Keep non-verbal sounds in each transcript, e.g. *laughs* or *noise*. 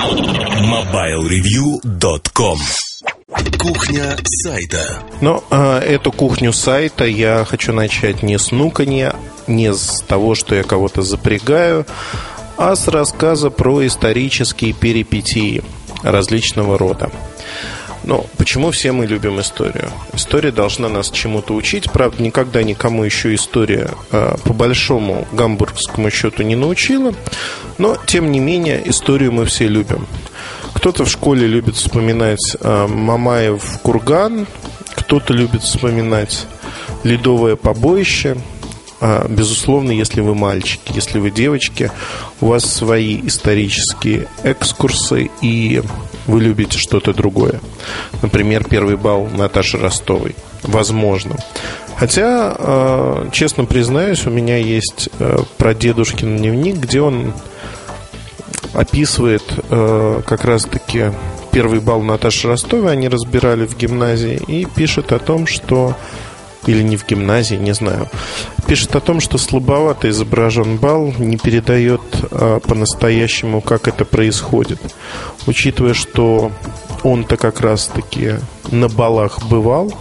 MobileReview.com Кухня сайта. Но э, эту кухню сайта я хочу начать не с нуканья, не с того, что я кого-то запрягаю, а с рассказа про исторические перипетии различного рода. Но почему все мы любим историю? История должна нас чему-то учить. Правда, никогда никому еще история э, по большому гамбургскому счету не научила. Но, тем не менее, историю мы все любим. Кто-то в школе любит вспоминать э, Мамаев курган, кто-то любит вспоминать ледовое побоище. А, безусловно, если вы мальчики, если вы девочки, у вас свои исторические экскурсы и вы любите что-то другое. Например, первый бал Наташи Ростовой. Возможно. Хотя, э, честно признаюсь, у меня есть э, про дедушкин дневник, где он описывает э, как раз-таки первый бал Наташи Ростовой. Они разбирали в гимназии и пишет о том, что или не в гимназии, не знаю, пишет о том, что слабовато изображен бал, не передает а, по-настоящему, как это происходит. Учитывая, что он-то как раз-таки на балах бывал,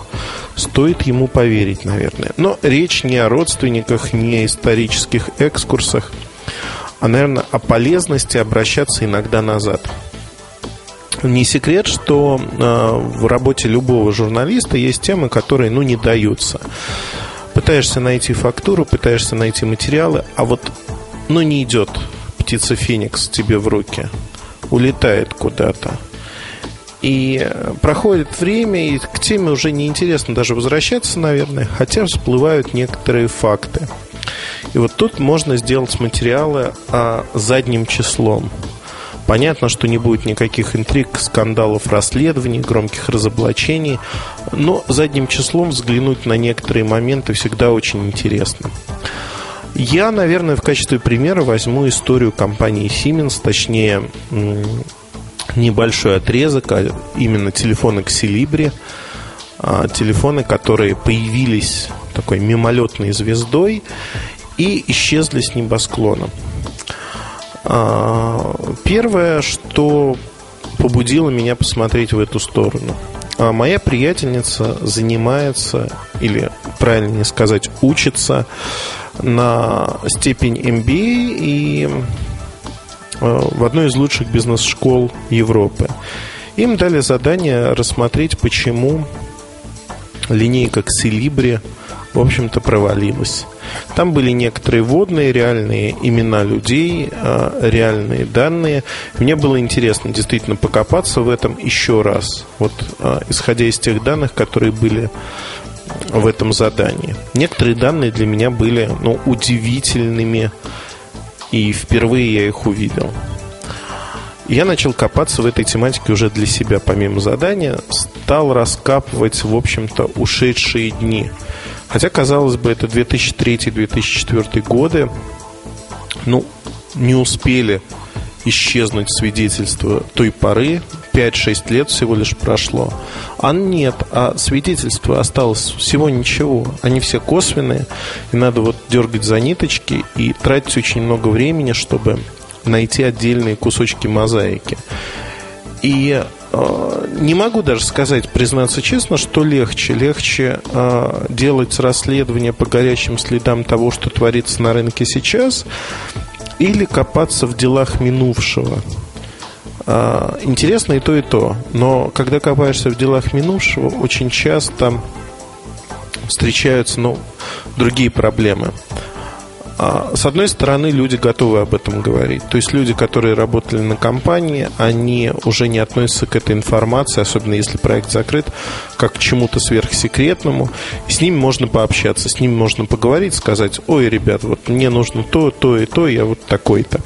стоит ему поверить, наверное. Но речь не о родственниках, не о исторических экскурсах, а, наверное, о полезности обращаться иногда назад. Не секрет, что э, в работе любого журналиста есть темы, которые, ну, не даются. Пытаешься найти фактуру, пытаешься найти материалы, а вот, ну, не идет птица Феникс тебе в руки, улетает куда-то. И проходит время, и к теме уже неинтересно даже возвращаться, наверное, хотя всплывают некоторые факты. И вот тут можно сделать материалы а, задним числом. Понятно, что не будет никаких интриг, скандалов, расследований, громких разоблачений, но задним числом взглянуть на некоторые моменты всегда очень интересно. Я, наверное, в качестве примера возьму историю компании Siemens, точнее, небольшой отрезок, а именно телефоны Xilibri, а, телефоны, которые появились такой мимолетной звездой и исчезли с небосклона. А, первое, что побудило меня посмотреть в эту сторону. А, моя приятельница занимается, или правильнее сказать, учится на степень MBA и а, в одной из лучших бизнес-школ Европы. Им дали задание рассмотреть, почему линейка Xilibri, в общем-то, провалилась. Там были некоторые водные, реальные имена людей, а, реальные данные. Мне было интересно действительно покопаться в этом еще раз, вот а, исходя из тех данных, которые были в этом задании. Некоторые данные для меня были ну, удивительными, и впервые я их увидел. Я начал копаться в этой тематике уже для себя, помимо задания, стал раскапывать, в общем-то, ушедшие дни – Хотя, казалось бы, это 2003-2004 годы. Ну, не успели исчезнуть свидетельства той поры. 5-6 лет всего лишь прошло. А нет, а свидетельства осталось всего ничего. Они все косвенные. И надо вот дергать за ниточки и тратить очень много времени, чтобы найти отдельные кусочки мозаики. И не могу даже сказать, признаться честно, что легче. Легче э, делать расследование по горячим следам того, что творится на рынке сейчас, или копаться в делах минувшего. Э, интересно и то, и то. Но когда копаешься в делах минувшего, очень часто встречаются ну, другие проблемы. А, с одной стороны, люди готовы об этом говорить. То есть люди, которые работали на компании, они уже не относятся к этой информации, особенно если проект закрыт, как к чему-то сверхсекретному. С ними можно пообщаться, с ними можно поговорить, сказать, ой, ребят, вот мне нужно то, то и то, я вот такой-то.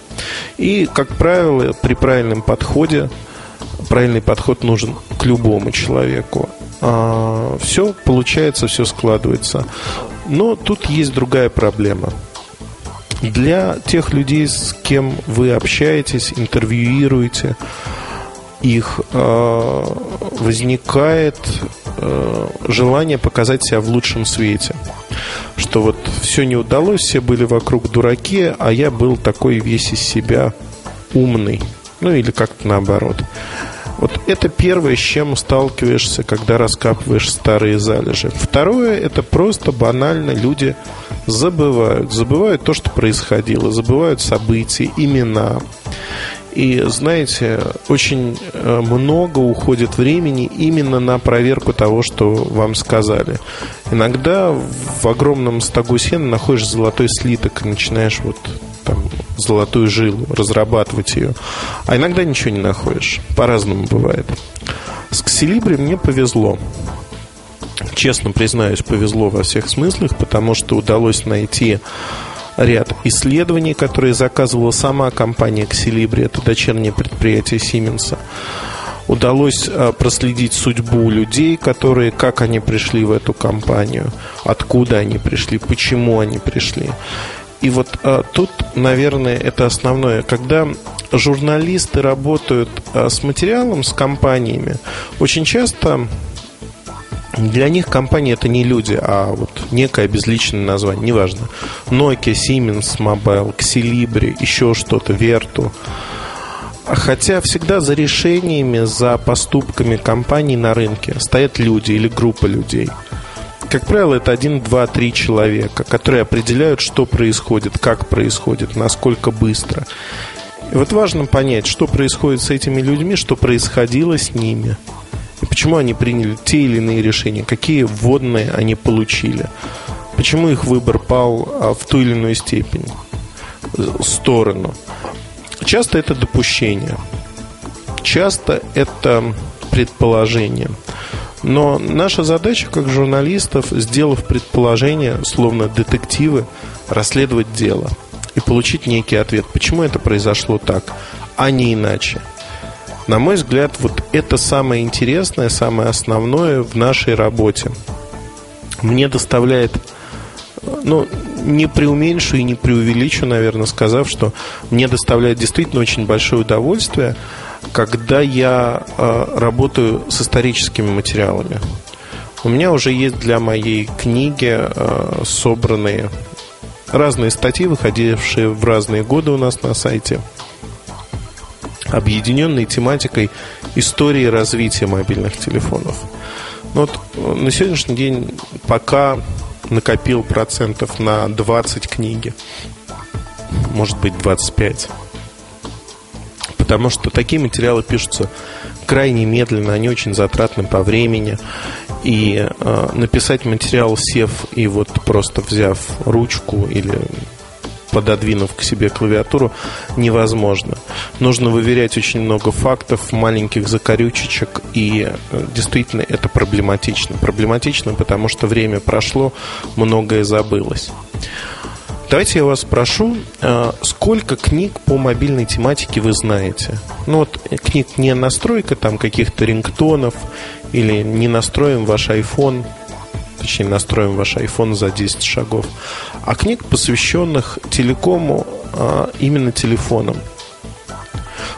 И, как правило, при правильном подходе, правильный подход нужен к любому человеку. А, все получается, все складывается. Но тут есть другая проблема – для тех людей, с кем вы общаетесь, интервьюируете, их э, возникает э, желание показать себя в лучшем свете. Что вот все не удалось, все были вокруг дураки, а я был такой весь из себя умный. Ну или как-то наоборот. Вот это первое, с чем сталкиваешься, когда раскапываешь старые залежи. Второе, это просто банально люди забывают. Забывают то, что происходило, забывают события, имена. И, знаете, очень э, много уходит времени именно на проверку того, что вам сказали. Иногда в огромном стогу сена находишь золотой слиток и начинаешь вот там, золотую жилу, разрабатывать ее. А иногда ничего не находишь. По-разному бывает. С Ксилибри мне повезло. Честно признаюсь, повезло во всех смыслах, потому что удалось найти ряд исследований, которые заказывала сама компания Xelibri, это дочернее предприятие Сименса. Удалось э, проследить судьбу людей, которые, как они пришли в эту компанию, откуда они пришли, почему они пришли. И вот а, тут, наверное, это основное. Когда журналисты работают а, с материалом, с компаниями, очень часто для них компания это не люди, а вот некое безличное название, неважно. Nokia, Siemens Mobile, Xilibri, еще что-то, Vertu. Хотя всегда за решениями, за поступками компаний на рынке стоят люди или группа людей. Как правило, это один, два, три человека, которые определяют, что происходит, как происходит, насколько быстро. И вот важно понять, что происходит с этими людьми, что происходило с ними – и почему они приняли те или иные решения, какие вводные они получили, почему их выбор пал а, в ту или иную степень, сторону. Часто это допущение, часто это предположение. Но наша задача как журналистов, сделав предположение, словно детективы, расследовать дело и получить некий ответ, почему это произошло так, а не иначе – на мой взгляд, вот это самое интересное, самое основное в нашей работе. Мне доставляет, ну, не преуменьшу и не преувеличу, наверное, сказав, что мне доставляет действительно очень большое удовольствие, когда я э, работаю с историческими материалами. У меня уже есть для моей книги э, собранные разные статьи, выходившие в разные годы у нас на сайте – объединенной тематикой истории развития мобильных телефонов. Но вот э, на сегодняшний день пока накопил процентов на 20 книги, может быть 25. Потому что такие материалы пишутся крайне медленно, они очень затратны по времени. И э, написать материал, сев и вот просто взяв ручку или пододвинув к себе клавиатуру, невозможно. Нужно выверять очень много фактов, маленьких закорючечек, и э, действительно это проблематично. Проблематично, потому что время прошло, многое забылось. Давайте я вас спрошу, э, сколько книг по мобильной тематике вы знаете? Ну вот книг не настройка там каких-то рингтонов или не настроим ваш iPhone – точнее настроим ваш iPhone за 10 шагов, а книг, посвященных телекому, а, именно телефонам.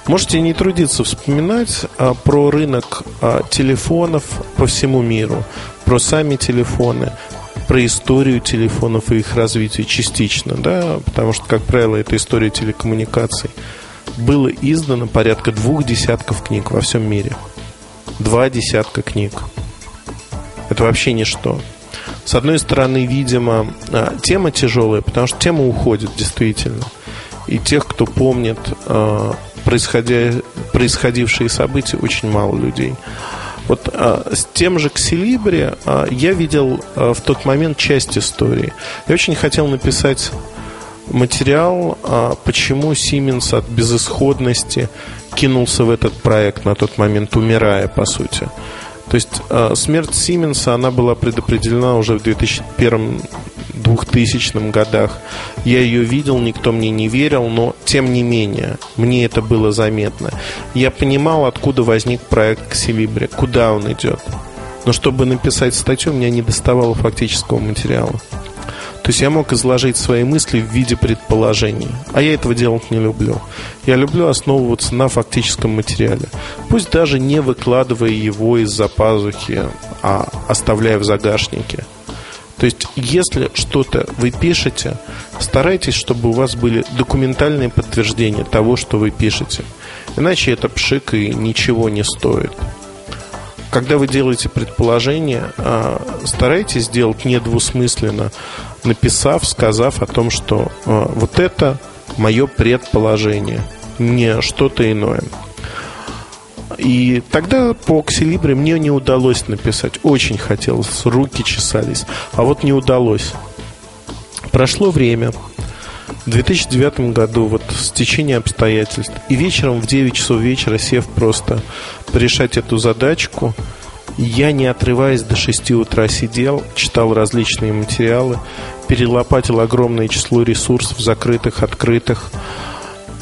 Можете не трудиться вспоминать а, про рынок а, телефонов по всему миру, про сами телефоны, про историю телефонов и их развитие частично, да, потому что, как правило, это история телекоммуникаций. Было издано порядка двух десятков книг во всем мире. Два десятка книг. Это вообще ничто. С одной стороны, видимо, а, тема тяжелая, потому что тема уходит действительно. И тех, кто помнит а, происходя, происходившие события, очень мало людей. Вот а, с тем же Ксилибри а, я видел а, в тот момент часть истории. Я очень хотел написать материал, а, почему Сименс от безысходности кинулся в этот проект на тот момент, умирая, по сути. То есть э, смерть Сименса, она была предопределена уже в 2001-2000 годах. Я ее видел, никто мне не верил, но тем не менее, мне это было заметно. Я понимал, откуда возник проект Ксилибри, куда он идет. Но чтобы написать статью, у меня не доставало фактического материала. То есть я мог изложить свои мысли в виде предположений. А я этого делать не люблю. Я люблю основываться на фактическом материале. Пусть даже не выкладывая его из-за пазухи, а оставляя в загашнике. То есть, если что-то вы пишете, старайтесь, чтобы у вас были документальные подтверждения того, что вы пишете. Иначе это пшик и ничего не стоит. Когда вы делаете предположение, а, старайтесь сделать недвусмысленно, написав, сказав о том, что а, вот это мое предположение, не что-то иное. И тогда по Ксилибре мне не удалось написать. Очень хотелось, руки чесались. А вот не удалось. Прошло время. В 2009 году, вот с течением обстоятельств, и вечером в 9 часов вечера, сев просто порешать эту задачку, я, не отрываясь до 6 утра, сидел, читал различные материалы, перелопатил огромное число ресурсов, закрытых, открытых,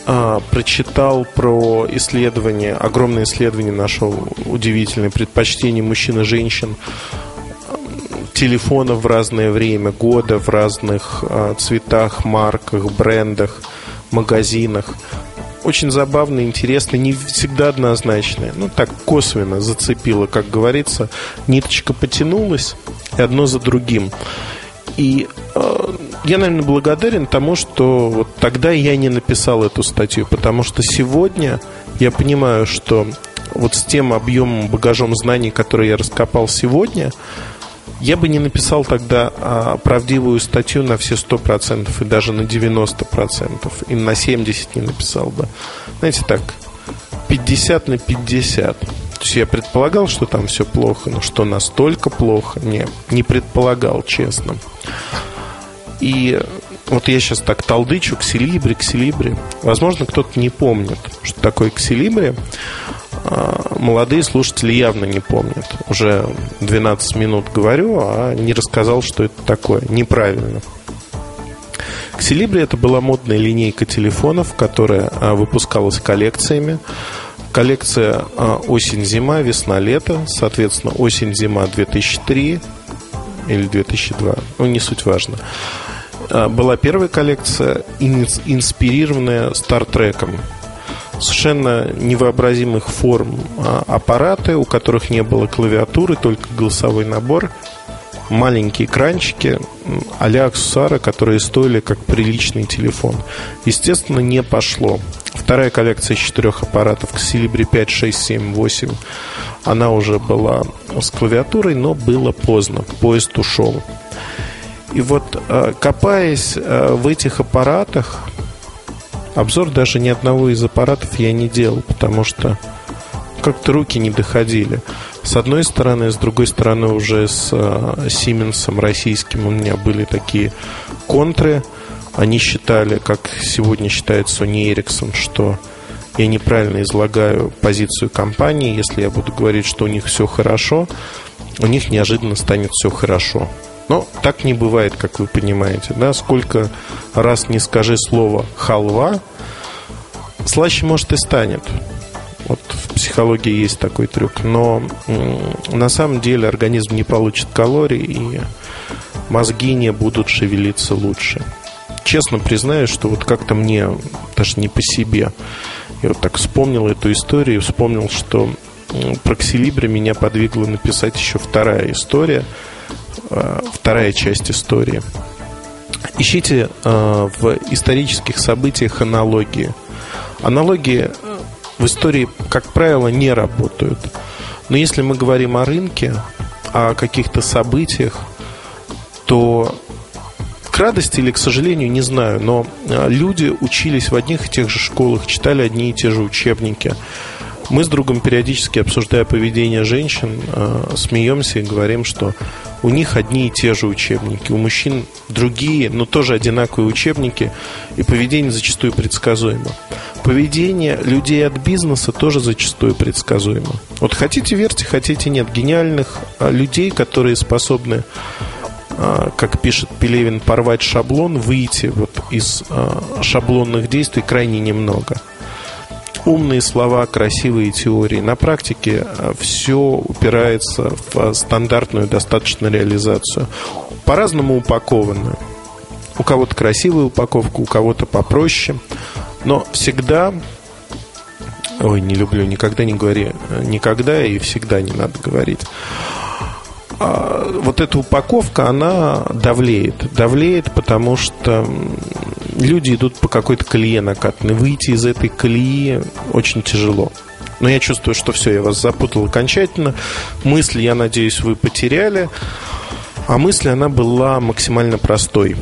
а, прочитал про исследование, огромное исследование нашел удивительное предпочтение мужчин и женщин телефонов в разное время года, в разных а, цветах, марках, брендах, магазинах. Очень забавно, интересно, не всегда однозначно. Ну, так косвенно зацепило, как говорится. Ниточка потянулась, и одно за другим. И э, я, наверное, благодарен тому, что вот тогда я не написал эту статью, потому что сегодня я понимаю, что вот с тем объемом, багажом знаний, который я раскопал сегодня, я бы не написал тогда а, правдивую статью на все 100% и даже на 90%, и на 70% не написал бы. Знаете, так, 50 на 50. То есть я предполагал, что там все плохо, но что настолько плохо, не, не предполагал, честно. И вот я сейчас так толдычу, ксилибри, ксилибри. Возможно, кто-то не помнит, что такое ксилибри. А, молодые слушатели явно не помнят. Уже 12 минут говорю, а не рассказал, что это такое. Неправильно. Ксилибри это была модная линейка телефонов, которая а, выпускалась коллекциями. Коллекция а, осень-зима, весна-лето, соответственно, осень-зима 2003 или 2002, ну не суть важно. Была первая коллекция, инспирированная Стартреком совершенно невообразимых форм а, аппараты, у которых не было клавиатуры, только голосовой набор, маленькие экранчики а-ля аксессуары, которые стоили как приличный телефон. Естественно, не пошло. Вторая коллекция из четырех аппаратов Xilibri 5, 6, 7, 8 она уже была с клавиатурой, но было поздно. Поезд ушел. И вот а, копаясь а, в этих аппаратах, Обзор даже ни одного из аппаратов я не делал, потому что как-то руки не доходили. С одной стороны, с другой стороны, уже с Сименсом российским у меня были такие контры. Они считали, как сегодня считает Sony Ericsson, что я неправильно излагаю позицию компании. Если я буду говорить, что у них все хорошо, у них неожиданно станет все хорошо. Но так не бывает, как вы понимаете. Да? Сколько раз не скажи слово «халва», слаще, может, и станет. Вот в психологии есть такой трюк. Но на самом деле организм не получит калорий, и мозги не будут шевелиться лучше. Честно признаюсь, что вот как-то мне даже не по себе. Я вот так вспомнил эту историю, вспомнил, что про Ксилибри меня подвигла написать еще вторая история – вторая часть истории. Ищите э, в исторических событиях аналогии. Аналогии э, в истории, как правило, не работают. Но если мы говорим о рынке, о каких-то событиях, то к радости или к сожалению, не знаю, но люди учились в одних и тех же школах, читали одни и те же учебники. Мы с другом периодически, обсуждая поведение женщин, смеемся и говорим, что у них одни и те же учебники, у мужчин другие, но тоже одинаковые учебники, и поведение зачастую предсказуемо. Поведение людей от бизнеса тоже зачастую предсказуемо. Вот хотите верьте, хотите нет. Гениальных а, людей, которые способны а, как пишет Пелевин, порвать шаблон, выйти вот из а, шаблонных действий крайне немного умные слова, красивые теории. На практике э, все упирается в стандартную достаточно реализацию. По-разному упакованную. У кого-то красивая упаковка, у кого-то попроще. Но всегда Ой, не люблю, никогда не говори никогда и всегда не надо говорить. А вот эта упаковка, она давлеет. Давлеет, потому что люди идут по какой-то колее накатанной. Выйти из этой колеи очень тяжело. Но я чувствую, что все, я вас запутал окончательно. Мысль, я надеюсь, вы потеряли. А мысль, она была максимально простой.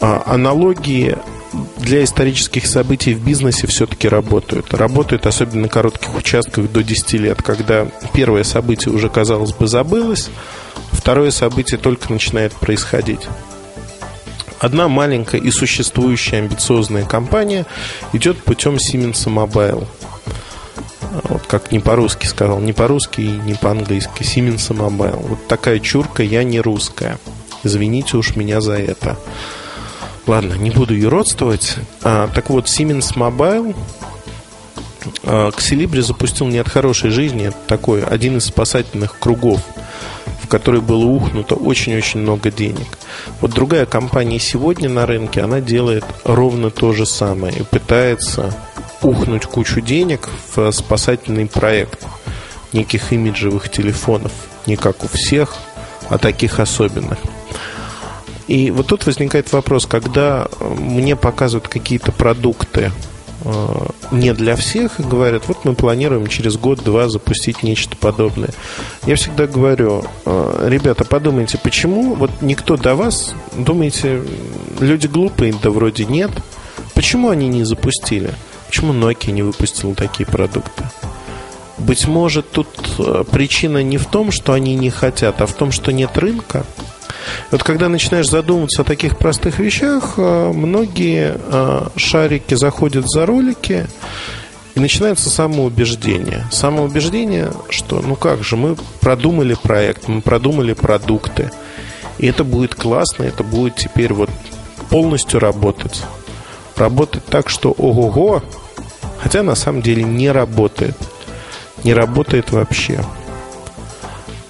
А, аналогии для исторических событий в бизнесе все-таки работают. Работают особенно на коротких участках до 10 лет, когда первое событие уже, казалось бы, забылось, второе событие только начинает происходить. Одна маленькая и существующая амбициозная компания идет путем Siemens Mobile. Вот как не по-русски сказал, не по-русски и не по-английски. Siemens Mobile. Вот такая чурка, я не русская. Извините уж меня за это. Ладно, не буду юродствовать. А, так вот, Siemens Mobile а, к Селибре запустил не от хорошей жизни, это такой один из спасательных кругов, в который было ухнуто очень-очень много денег. Вот другая компания сегодня на рынке, она делает ровно то же самое и пытается ухнуть кучу денег в спасательный проект неких имиджевых телефонов, не как у всех, а таких особенных – и вот тут возникает вопрос, когда мне показывают какие-то продукты э, не для всех и говорят, вот мы планируем через год-два запустить нечто подобное. Я всегда говорю, э, ребята, подумайте, почему вот никто до вас, думаете, люди глупые, да вроде нет, почему они не запустили? Почему Nokia не выпустила такие продукты? Быть может, тут э, причина не в том, что они не хотят, а в том, что нет рынка – вот когда начинаешь задумываться о таких простых вещах, э, многие э, шарики заходят за ролики, и начинается самоубеждение. Самоубеждение, что ну как же, мы продумали проект, мы продумали продукты. И это будет классно, это будет теперь вот полностью работать. Работать так, что ого-го, хотя на самом деле не работает. Не работает вообще.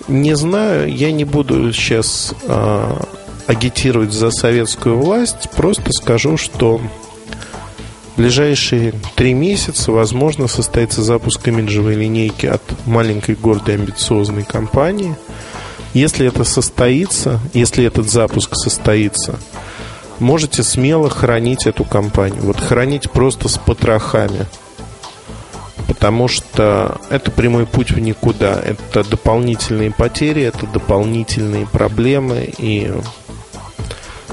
Не знаю, я не буду сейчас э, агитировать за советскую власть, просто скажу, что в ближайшие три месяца, возможно, состоится запуск имиджевой линейки от маленькой, гордой, амбициозной компании. Если это состоится, если этот запуск состоится, можете смело хранить эту компанию. Вот хранить просто с потрохами – потому что это прямой путь в никуда. Это дополнительные потери, это дополнительные проблемы, и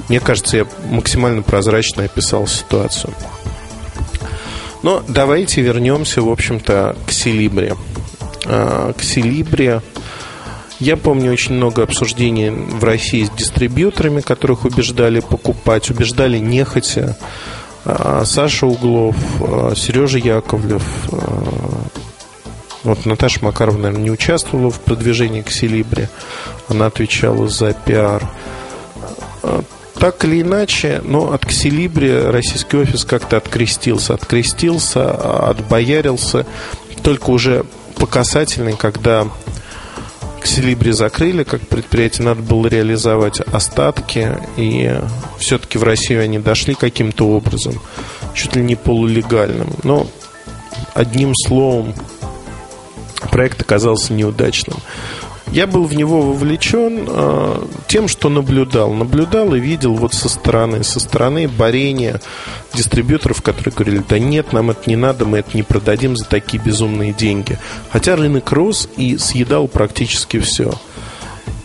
мне кажется, я максимально прозрачно описал ситуацию. Но давайте вернемся, в общем-то, к Селибре. А, к Селибре я помню очень много обсуждений в России с дистрибьюторами, которых убеждали покупать, убеждали нехотя. А, Саша Углов, а, Сережа Яковлев, а, вот Наташа Макарова, наверное, не участвовала в продвижении к Селибре. Она отвечала за пиар. Так или иначе, но от Ксилибри российский офис как-то открестился. Открестился, отбоярился. Только уже по касательной, когда Ксилибри закрыли, как предприятие надо было реализовать остатки, и все-таки в Россию они дошли каким-то образом, чуть ли не полулегальным. Но одним словом, проект оказался неудачным. Я был в него вовлечен э, тем, что наблюдал. Наблюдал и видел вот со стороны, со стороны борения дистрибьюторов, которые говорили, да нет, нам это не надо, мы это не продадим за такие безумные деньги. Хотя рынок рос и съедал практически все.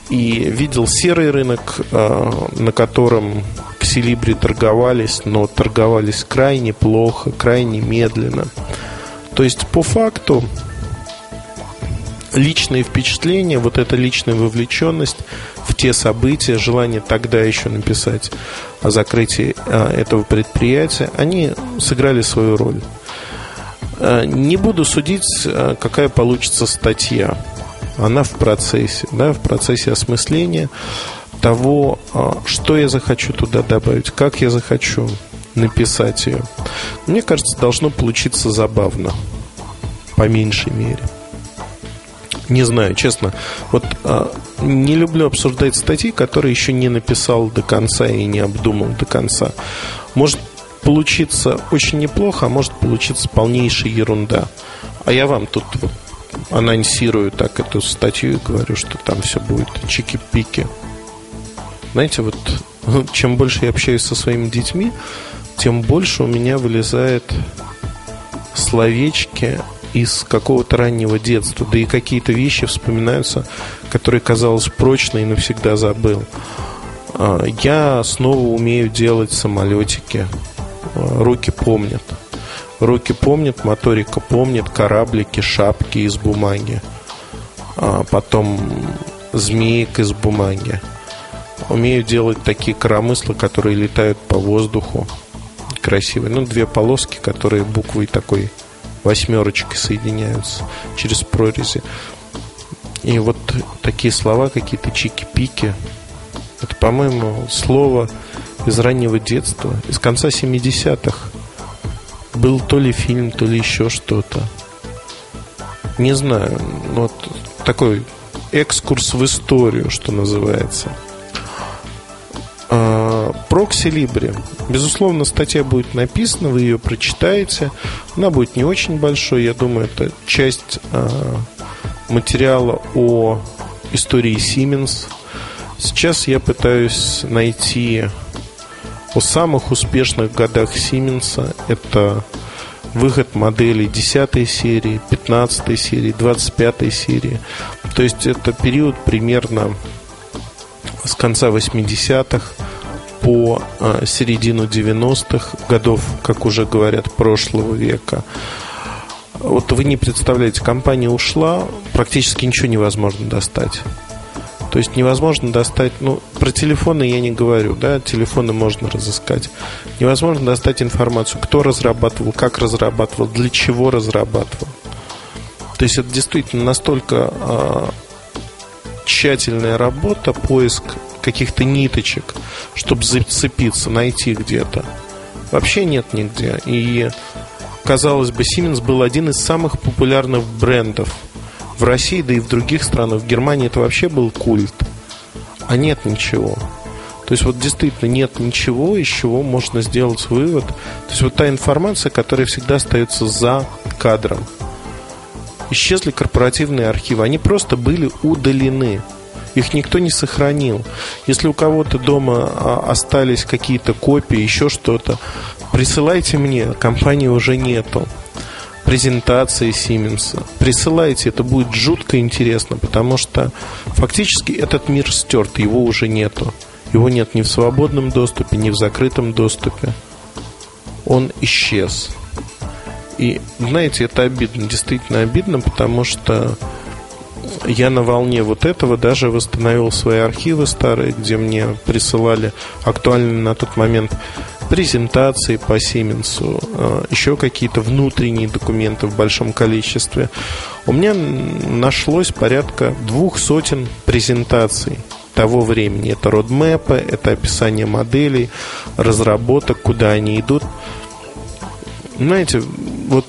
И видел серый рынок, э, на котором к Селибри торговались, но торговались крайне плохо, крайне медленно. То есть по факту личные впечатления, вот эта личная вовлеченность в те события, желание тогда еще написать о закрытии а, этого предприятия, они сыграли свою роль. А, не буду судить, а, какая получится статья. Она в процессе, да, в процессе осмысления того, что я захочу туда добавить, как я захочу написать ее. Мне кажется, должно получиться забавно, по меньшей мере. Не знаю, честно. Вот а, не люблю обсуждать статьи, которые еще не написал до конца и не обдумал до конца. Может получиться очень неплохо, а может получиться полнейшая ерунда. А я вам тут анонсирую так эту статью и говорю, что там все будет чики-пики. Знаете, вот *laughs* чем больше я общаюсь со своими детьми, тем больше у меня вылезает словечки из какого-то раннего детства, да и какие-то вещи вспоминаются, которые, казалось, прочно и навсегда забыл. А, я снова умею делать самолетики. А, руки помнят. Руки помнят, моторика помнит, кораблики, шапки из бумаги. А потом змеек из бумаги. Умею делать такие коромыслы, которые летают по воздуху. Красивые. Ну, две полоски, которые буквой такой восьмерочкой соединяются через прорези. И вот такие слова, какие-то чики-пики. Это, по-моему, слово из раннего детства, из конца 70-х. Был то ли фильм, то ли еще что-то. Не знаю. Вот такой экскурс в историю, что называется. Прокси Либре. Безусловно, статья будет написана, вы ее прочитаете. Она будет не очень большой, я думаю, это часть а, материала о истории Siemens. Сейчас я пытаюсь найти о самых успешных годах Siemens. Это выход моделей 10 серии, 15 серии, 25 серии. То есть это период примерно с конца 80-х по а, середину 90-х годов, как уже говорят, прошлого века. Вот вы не представляете, компания ушла, практически ничего невозможно достать. То есть невозможно достать, ну, про телефоны я не говорю, да, телефоны можно разыскать. Невозможно достать информацию, кто разрабатывал, как разрабатывал, для чего разрабатывал. То есть это действительно настолько э, тщательная работа, поиск каких-то ниточек, чтобы зацепиться, найти где-то. Вообще нет нигде. И, казалось бы, Siemens был один из самых популярных брендов – в России, да и в других странах, в Германии это вообще был культ. А нет ничего. То есть вот действительно нет ничего, из чего можно сделать вывод. То есть вот та информация, которая всегда остается за кадром. Исчезли корпоративные архивы, они просто были удалены. Их никто не сохранил. Если у кого-то дома а, остались какие-то копии, еще что-то, присылайте мне, компании уже нету презентации Сименса. Присылайте, это будет жутко интересно, потому что фактически этот мир стерт, его уже нету. Его нет ни в свободном доступе, ни в закрытом доступе. Он исчез. И, знаете, это обидно, действительно обидно, потому что я на волне вот этого даже восстановил свои архивы старые, где мне присылали актуальные на тот момент презентации по Сименсу, а, еще какие-то внутренние документы в большом количестве. У меня нашлось порядка двух сотен презентаций того времени. Это родмэпы, это описание моделей, разработок, куда они идут. Знаете, вот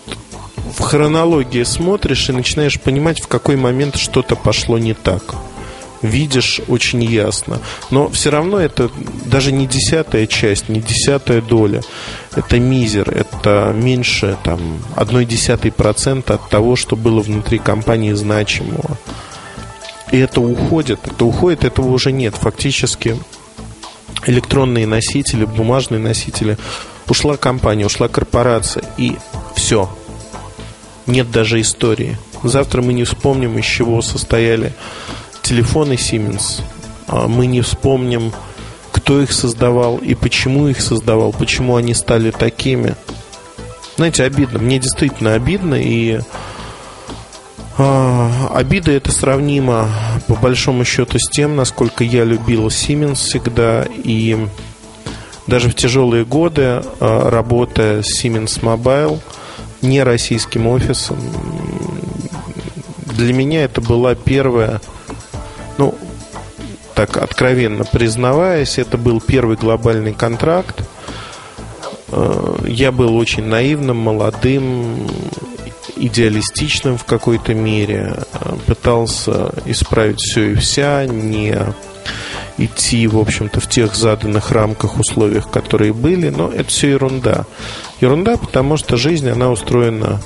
в хронологии смотришь и начинаешь понимать, в какой момент что-то пошло не так видишь очень ясно. Но все равно это даже не десятая часть, не десятая доля. Это мизер, это меньше там, одной десятой процента от того, что было внутри компании значимого. И это уходит, это уходит, этого уже нет. Фактически электронные носители, бумажные носители, ушла компания, ушла корпорация, и все. Нет даже истории. Завтра мы не вспомним, из чего состояли телефоны Siemens, а мы не вспомним, кто их создавал и почему их создавал, почему они стали такими. Знаете, обидно. Мне действительно обидно, и э, обида это сравнимо по большому счету с тем, насколько я любил Siemens всегда, и даже в тяжелые годы, э, работая с Siemens Mobile, не российским офисом, для меня это была первая ну, так откровенно признаваясь, это был первый глобальный контракт. Э, я был очень наивным, молодым, идеалистичным в какой-то мере, э, пытался исправить все и вся, не идти, в общем-то, в тех заданных рамках, условиях, которые были, но это все ерунда. Ерунда, потому что жизнь, она устроена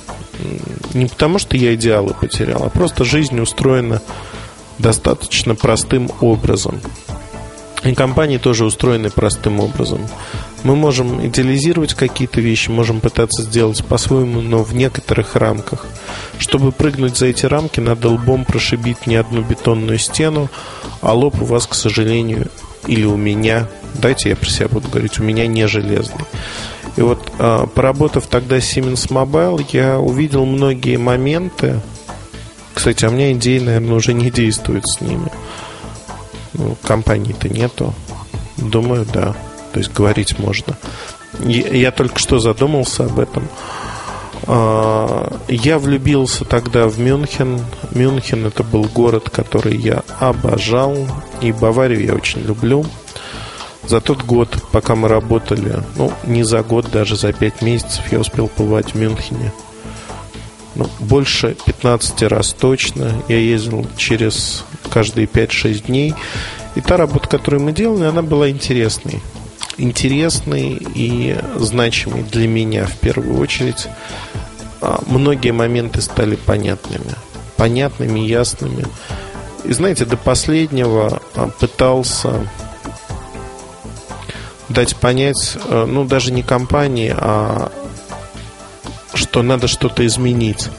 не потому, что я идеалы потерял, а просто жизнь устроена достаточно простым образом. И компании тоже устроены простым образом. Мы можем идеализировать какие-то вещи, можем пытаться сделать по-своему, но в некоторых рамках. Чтобы прыгнуть за эти рамки, надо лбом прошибить не одну бетонную стену, а лоб у вас, к сожалению, или у меня, дайте я про себя буду говорить, у меня не железный. И вот а, поработав тогда Siemens Mobile, я увидел многие моменты. Кстати, а у меня идеи, наверное, уже не действуют с ними. Ну, компании-то нету. Думаю, да. То есть говорить можно. Я только что задумался об этом. А, я влюбился тогда в Мюнхен. Мюнхен это был город, который я обожал. И Баварию я очень люблю. За тот год, пока мы работали, ну, не за год, даже за пять месяцев, я успел побывать в Мюнхене. Ну, больше 15 раз точно. Я ездил через каждые 5-6 дней. И та работа, которую мы делали, она была интересной. Интересной и значимой для меня в первую очередь. А, многие моменты стали понятными. Понятными, ясными. И знаете, до последнего а, пытался дать понять, э, ну, даже не компании, а что надо что-то изменить.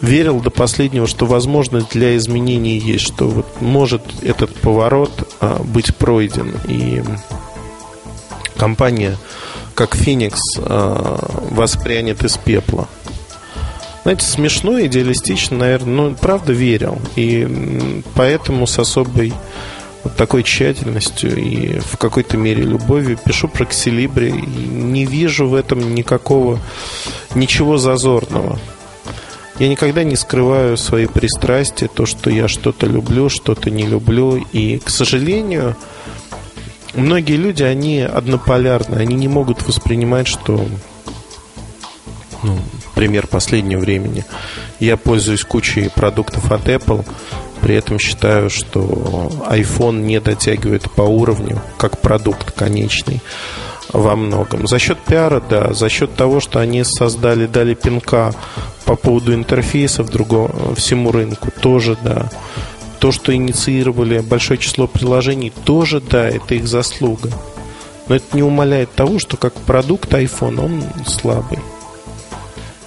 Верил до последнего, что возможность для изменений есть, что вот может этот поворот а, быть пройден. И компания, как Феникс, а, воспрянет из пепла. Знаете, смешно, идеалистично, наверное, но правда верил. И поэтому с особой вот такой тщательностью и в какой-то мере любовью пишу про Ксилибри и не вижу в этом никакого, ничего зазорного. Я никогда не скрываю свои пристрастия, то, что я что-то люблю, что-то не люблю. И, к сожалению, многие люди, они однополярны, они не могут воспринимать, что ну, пример последнего времени. Я пользуюсь кучей продуктов от Apple, при этом считаю, что iPhone не дотягивает по уровню, как продукт конечный во многом. За счет пиара, да, за счет того, что они создали, дали пинка по поводу интерфейсов другого, всему рынку, тоже да. То, что инициировали большое число приложений, тоже да, это их заслуга. Но это не умаляет того, что как продукт iPhone он слабый.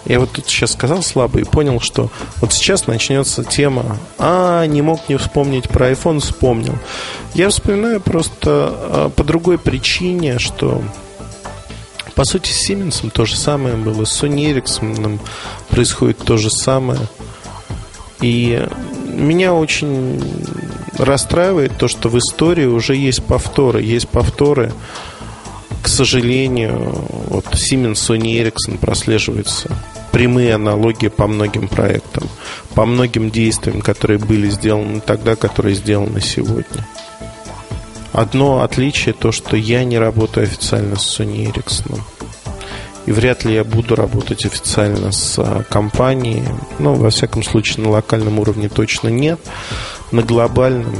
Я вот тут сейчас сказал слабо и понял, что вот сейчас начнется тема «А, не мог не вспомнить про iPhone, вспомнил». Я вспоминаю просто а, по другой причине, что по сути с Siemens то же самое было, с Sony Ericsson происходит то же самое. И меня очень расстраивает то, что в истории уже есть повторы. Есть повторы, к сожалению, вот Siemens, Sony Ericsson прослеживается прямые аналогии по многим проектам, по многим действиям, которые были сделаны тогда, которые сделаны сегодня. Одно отличие то, что я не работаю официально с Sony Ericsson. И вряд ли я буду работать официально с а, компанией. Ну, во всяком случае, на локальном уровне точно нет. На глобальном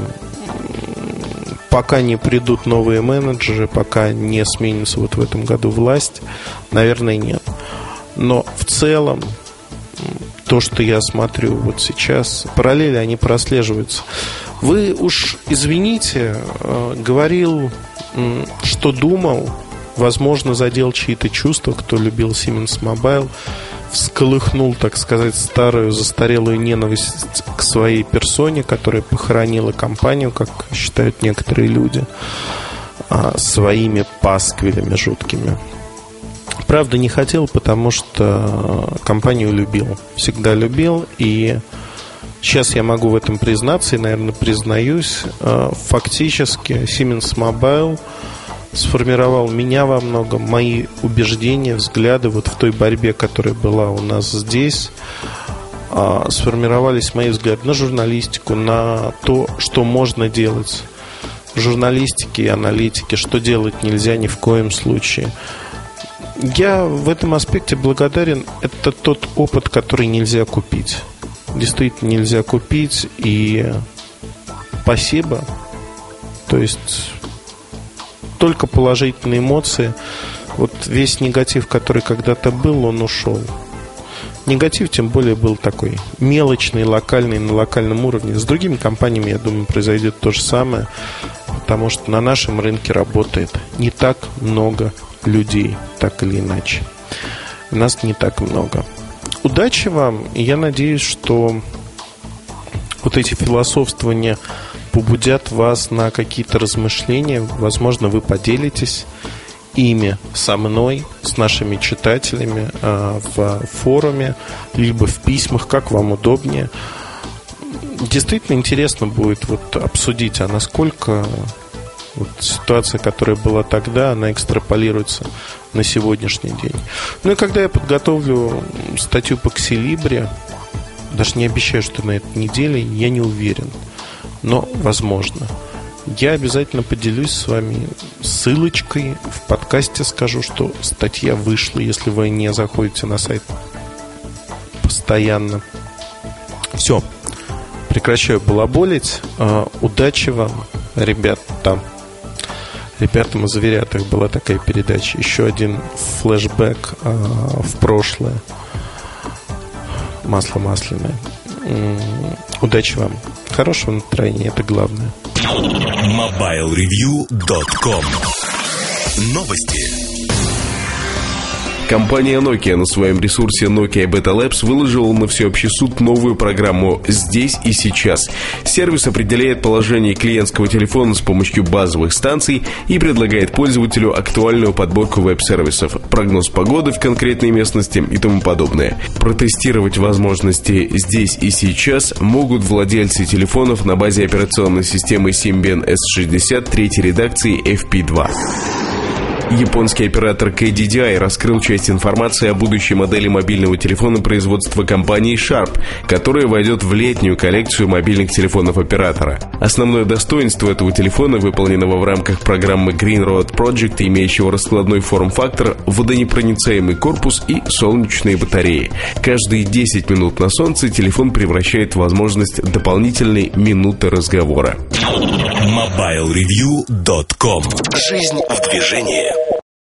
пока не придут новые менеджеры, пока не сменится вот в этом году власть, наверное, нет. Но в целом то, что я смотрю вот сейчас, параллели, они прослеживаются. Вы уж извините, э, говорил, что думал, возможно, задел чьи-то чувства, кто любил Siemens Mobile, всколыхнул, так сказать, старую застарелую ненависть к своей персоне, которая похоронила компанию, как считают некоторые люди, а, своими пасквилями жуткими. Правда, не хотел, потому что компанию любил. Всегда любил. И сейчас я могу в этом признаться и, наверное, признаюсь. Э, фактически Siemens Mobile сформировал меня во многом, мои убеждения, взгляды вот в той борьбе, которая была у нас здесь а, сформировались мои взгляды на журналистику, на то, что можно делать в журналистике и аналитике, что делать нельзя ни в коем случае. Я в этом аспекте благодарен. Это тот опыт, который нельзя купить. Действительно нельзя купить. И спасибо. То есть только положительные эмоции. Вот весь негатив, который когда-то был, он ушел. Негатив, тем более, был такой мелочный, локальный, на локальном уровне. С другими компаниями, я думаю, произойдет то же самое. потому что на нашем рынке работает не так много людей, так или иначе. Нас не так много. Удачи вам, я надеюсь, что вот эти философствования побудят вас на какие-то размышления. Возможно, вы поделитесь ими со мной, с нашими читателями э, в форуме, либо в письмах, как вам удобнее. Действительно интересно будет вот обсудить, а насколько вот ситуация, которая была тогда, она экстраполируется на сегодняшний день. Ну и когда я подготовлю статью по Ксилибре, даже не обещаю, что на этой неделе, я не уверен, но возможно. Я обязательно поделюсь с вами ссылочкой в подкасте, скажу, что статья вышла, если вы не заходите на сайт постоянно. Все, прекращаю балаболить. А, удачи вам, ребята. Ребятам из Зверятах была такая передача. Еще один флешбэк э, в прошлое. Масло масляное. Удачи вам. Хорошего настроения, это главное. MobileReview.com Новости. Компания Nokia на своем ресурсе Nokia Beta Labs выложила на всеобщий суд новую программу «Здесь и сейчас». Сервис определяет положение клиентского телефона с помощью базовых станций и предлагает пользователю актуальную подборку веб-сервисов, прогноз погоды в конкретной местности и тому подобное. Протестировать возможности «Здесь и сейчас» могут владельцы телефонов на базе операционной системы Symbian S60 третьей редакции FP2. Японский оператор KDDI раскрыл часть информации о будущей модели мобильного телефона производства компании Sharp, которая войдет в летнюю коллекцию мобильных телефонов оператора. Основное достоинство этого телефона, выполненного в рамках программы Green Road Project, имеющего раскладной форм-фактор, водонепроницаемый корпус и солнечные батареи. Каждые 10 минут на солнце телефон превращает в возможность дополнительной минуты разговора. MobileReview.com Жизнь в движении.